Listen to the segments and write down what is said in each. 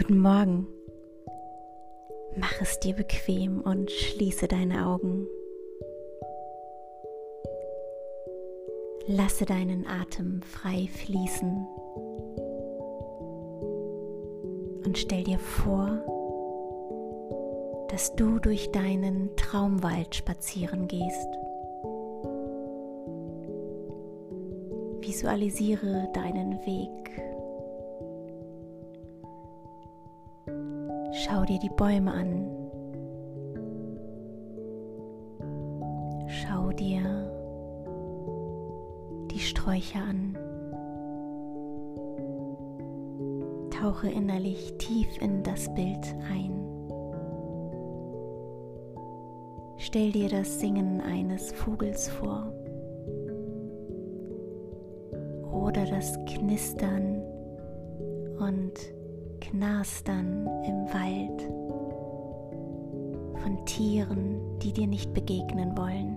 Guten Morgen. Mach es dir bequem und schließe deine Augen. Lasse deinen Atem frei fließen und stell dir vor, dass du durch deinen Traumwald spazieren gehst. Visualisiere deinen Weg Schau dir die Bäume an. Schau dir die Sträucher an. Tauche innerlich tief in das Bild ein. Stell dir das Singen eines Vogels vor oder das Knistern und Knastern im Wald von Tieren, die dir nicht begegnen wollen.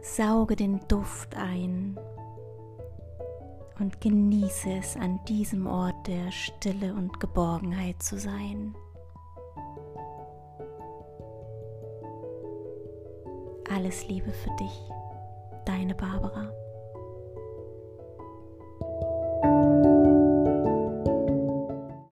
Sauge den Duft ein und genieße es an diesem Ort der Stille und Geborgenheit zu sein. Alles Liebe für dich, deine Barbara.